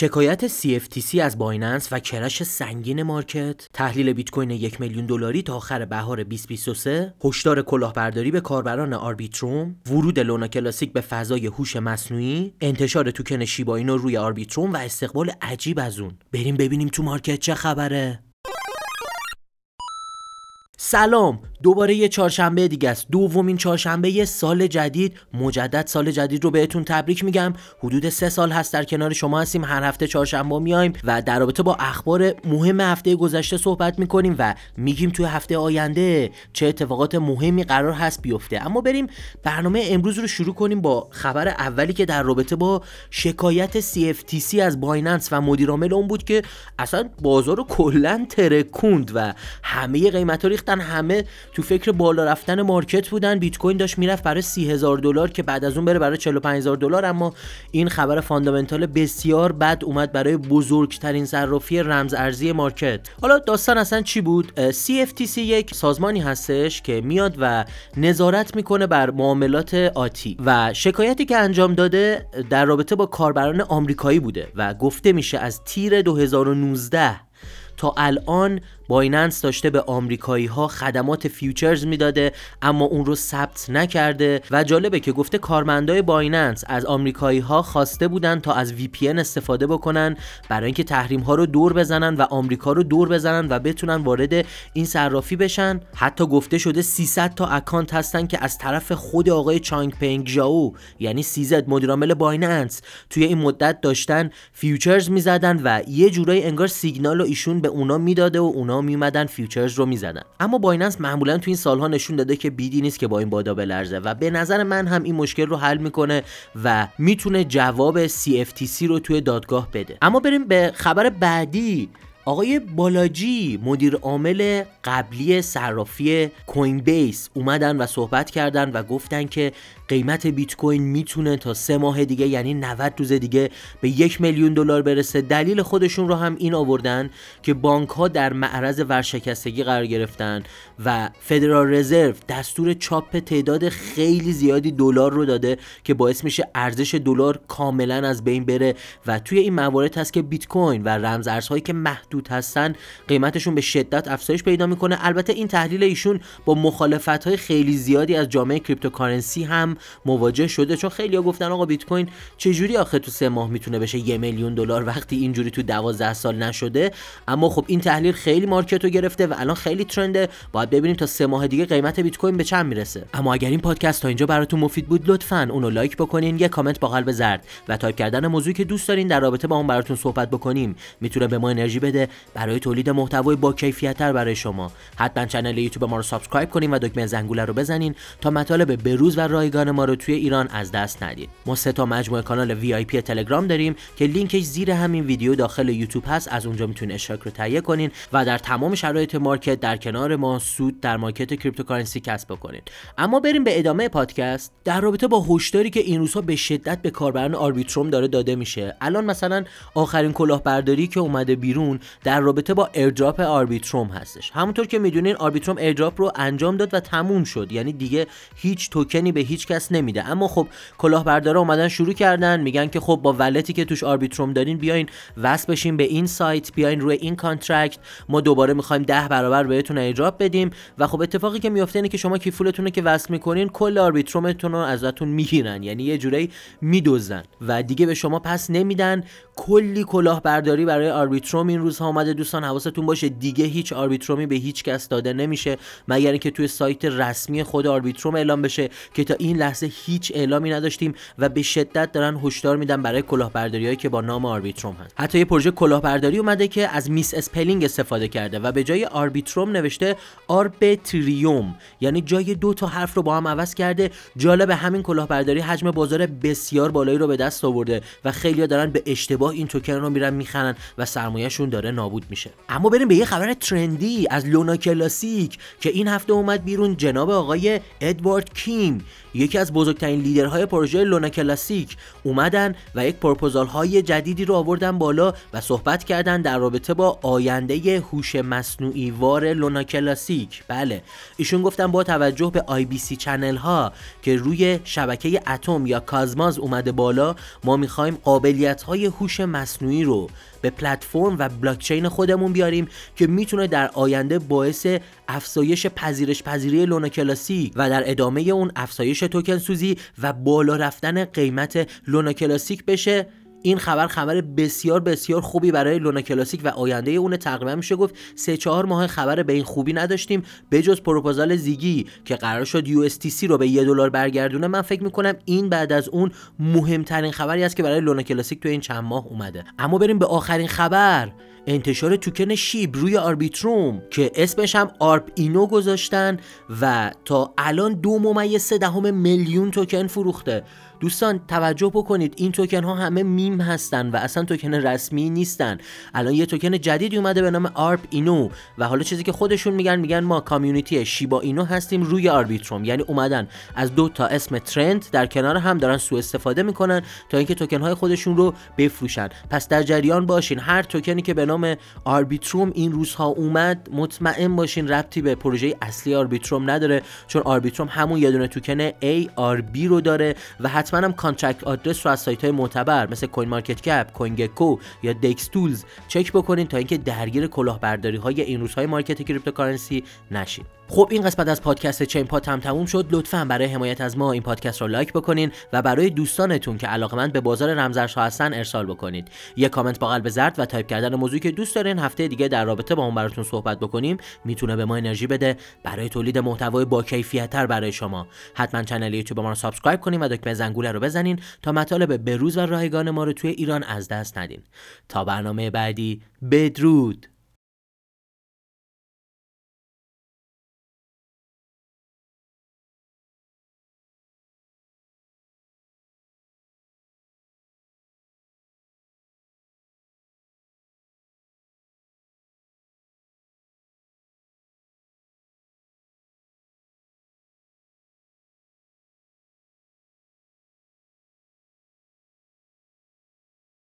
شکایت CFTC از Binance و crash سنگین market، تحلیل بیت کوین یک میلیون دلاری تا آخر بهار 2023، هشدار کلاهبرداری به کاربران Arbitrum، ورود Luna Classic به فضای هوش مصنوعی، انتشار توکن Shiba Inu روی Arbitrum و استقبال عجیب از اون. بریم ببینیم تو market چه خبره. سلام. دوباره یه چهارشنبه دیگه است. دومین چهارشنبه سال جدید مجدد سال جدید رو بهتون تبریک میگم. حدود سه سال هست در کنار شما هستیم. هر هفته چهارشنبه میایم و در رابطه با اخبار مهم هفته گذشته صحبت می‌کنیم و میگیم توی هفته آینده چه اتفاقات مهمی قرار هست بیفته. اما بریم برنامه امروز رو شروع کنیم با خبر اولی که در رابطه با شکایت CFTC از بایننس و مدیرعامل اون بود که اصلا بازار رو کلا ترکوند و همه قیمت ریختن همه تو فکر بالا رفتن مارکت بودن. بیت کوین داشت می‌رفت برای سی دلار که بعد از اون بره برای 45 هزار دلار. اما این خبر fundamental بسیار بد اومد برای بزرگترین صرافی رمز ارزی market. حالا داستان اصلا چی بود؟ CFTC یک سازمانی هستش که میاد و نظارت می‌کنه بر معاملات آتی و شکایتی که انجام داده در رابطه با کاربران آمریکایی بوده و گفته میشه از تیر 2019 تا الان Binance داشته به آمریکایی ها خدمات futures می‌داده اما اون رو ثبت نکرده و جالبه که گفته کارمندای Binance از آمریکایی ها خواسته بودن تا از VPN استفاده بکنن برای اینکه تحریم ها رو دور بزنن و آمریکا رو دور بزنن و بتونن وارد این صرافی بشن. حتی گفته شده 300 تا account هستن که از طرف خود آقای چانگ پنگ ژائو یعنی CZ مدیرعامل Binance توی این مدت داشتن futures می‌زدن و یه جورایی انگار سیگنال رو ایشون به اونا می‌داده و اونا میومدن futures رو می‌زدن. اما Binance معمولا تو این سالها نشون داده که بیدی نیست که با این بادا بلرزه و به نظر من هم این مشکل رو حل می‌کنه و می‌تونه جواب CFTC رو توی دادگاه بده. اما بریم به خبر بعدی. آقای بالاجی مدیر عامل قبلی صرافی کوین بیس اومدن و صحبت کردن و گفتن که قیمت بیت کوین می‌تونه تا سه ماه دیگه یعنی 90 روز دیگه به یک میلیون دلار برسه. دلیل خودشون رو هم این آوردن که بانک ها در معرض ورشکستگی قرار گرفتن و فدرال رزرو دستور چاپ تعداد خیلی زیادی دلار رو داده که باعث میشه ارزش دلار کاملا از بین بره. و توی این موارد هست که بیت کوین و رمز ارزهایی که محدود هستن قیمتشون به شدت افزایش پیدا می‌کنه. البته این تحلیل ایشون با مخالفت های خیلی زیادی از جامعه cryptocurrency هم مواجه شده چون خیلی ها گفتن آقا بیت کوین چجوری آخه تو سه ماه می‌تونه بشه یه میلیون دلار وقتی اینجوری تو دوازده سال نشده؟ اما خب این تحلیل خیلی market رو گرفته و الان خیلی trend ه. باید ببینیم تا سه ماه دیگه قیمت بیت کوین به چند می‌رسه. اما اگر این پادکست تا اینجا براتون مفید بود لطفا اونو like بکنین یه کامنت با قلب زرد و تایپ کردن موضوعی که دوست دارین در رابطه با اون براتون صحبت بکنیم. می‌تونه به ما انرژی بده برای تولید محتوای با کیفیت تر برای شما. حتما کانال یوتیوب ما رو subscribe کنین و دکمه زنگوله رو بزنین تا مطالب بروز و رایگان ما رو توی ایران از دست ندید. ما سه تا مجموعه کانال VIP تلگرام داریم که لینکش زیر همین ویدیو داخل یوتیوب هست. از اونجا می‌تونید اشتراک رو تهیه کنین و در تمام شرایط market در کنار ما سود در market cryptocurrency کسب بکنید اما بریم به ادامه پادکست. در رابطه با هشداری که این روزها به شدت به کاربران Arbitrum داره داده میشه. الان مثلا آخرین کلاهبرداری که اومده بیرون در رابطه با airdrop Arbitrum هستش. همونطور که می‌دونین Arbitrum airdrop رو انجام داد و تموم شد. یعنی دیگه هیچ توکنی به هیچ نمیده. اما خب کلاهبردارا اومدن شروع کردن. میگن که خب با wallet ی که توش Arbitrum دارین بیاین وصل بشین به این سایت بیاین روی این contract. ما دوباره می‌خوایم ده برابر بهتون airdrop بدیم. و خب اتفاقی که میفته اینه که شما کیف پولتون رو که وصل می‌کنین کل Arbitrum تون رو ازتون می‌گیرن. یعنی یه جورایی میدزدن و دیگه به شما پس نمیدن. کلی کلاهبرداری برای Arbitrum این روزها اومده. دوستان حواستون باشه. دیگه هیچ Arbitrum ی به هیچ کس داده نمیشه. مگر اینکه توی سایت رسمی خود Arbitrum اعلام بشه که تا این لحظه هیچ اعلامی نداشتیم و به شدت دارن هشدار میدن برای کلاهبرداریهایی که با نام Arbitrum هست حتی یه پروژه کلاهبرداری اومده که از misspelling استفاده کرده و به جای Arbitrum نوشته Arbitrium یعنی جای دو تا حرف رو با هم عوض کرده. جالب همین کلاهبرداری حجم بازار بسیار بالایی رو به دست آورده و خیلی‌ها دارن به اشتباه این توکن رو میرن می‌خرن و سرمایهشون داره نابود میشه. اما بریم به یه خبر ترندی از لونا کلاسیک که این هفته اومد بیرون. جناب آقای ادوارد کیم یکی از بزرگترین لیدرهای پروژه لونا کلاسیک. اومدن و یک پروپوزال های جدیدی رو آوردن بالا و صحبت کردن در رابطه با آینده هوش مصنوعی وار لونا کلاسیک. بله ایشون گفتن با توجه به IBC channel ها که روی شبکه Atom یا Cosmos اومده بالا ما می‌خوایم قابلیت های هوش مصنوعی رو به پلتفرم و بلاکچین خودمون بیاریم که می‌تونه در آینده باعث افزایش پذیرش پذیری Luna Classic و در ادامه اون افزایش توکن سوزی و بالا رفتن قیمت Luna Classic بشه. این خبر خبر بسیار بسیار خوبی برای Luna Classic و آینده اون تقریبا میشه گفت. سه چهار ماه خبر به این خوبی نداشتیم. بجز پروپوزال زیگی که قرار شد یو رو به یه دلار برگردونه من فکر می‌کنم این بعد از اون مهمترین خبری است که برای لونا کلاسیک تو این چند ماه اومده. اما بریم به آخرین خبر. انتشار توکن شیب روی آربیتروم که اسمش هم آرپ اینو گذاشتن و تا الان دو ممیز سه دهم میلیون توکن فروخته. دوستان توجه بکنید این توکن ها همه میم هستن و اصلا توکن رسمی نیستن. الان یه توکن جدیدی اومده به نام آرپ اینو و حالا چیزی که خودشون میگن میگن ما community شیبا اینو هستیم روی آربیتروم. یعنی اومدن از دو تا اسم trend در کنار هم دارن سوء استفاده می‌کنن تا اینکه توکن های خودشون رو بفروشن. پس در جریان باشین. هر توکنی که به نام آربیتروم این روزها اومد مطمئن باشین ربطی به پروژه اصلی آربیتروم نداره چون آربیتروم همون یه دونه توکن ARB رو داره و حتما هم contract address رو از سایت های معتبر مثل CoinMarketCap، CoinGecko یا DEXTools چک بکنین تا اینکه درگیر کلاهبرداری های این روزهای market cryptocurrency نشین. خب این قسمت از پادکست چین پات هم تموم شد. لطفا برای حمایت از ما این پادکست رو لایک بکنین و برای دوستانتون که علاقمند به بازار رمزارزها هستن ارسال بکنید. یه کامنت با قلب زرد و تایپ کردن موضوعی که دوست دارین هفته دیگه در رابطه با اون براتون صحبت بکنیم می‌تونه به ما انرژی بده. برای تولید محتوای با کیفیتتر برای شما. حتما کانال یوتیوب ما رو subscribe کنین و دکمه زنگوله رو بزنین تا مطالب بروز و رایگان ما رو توی ایران از دست ندین. تا برنامه بعدی بدرود!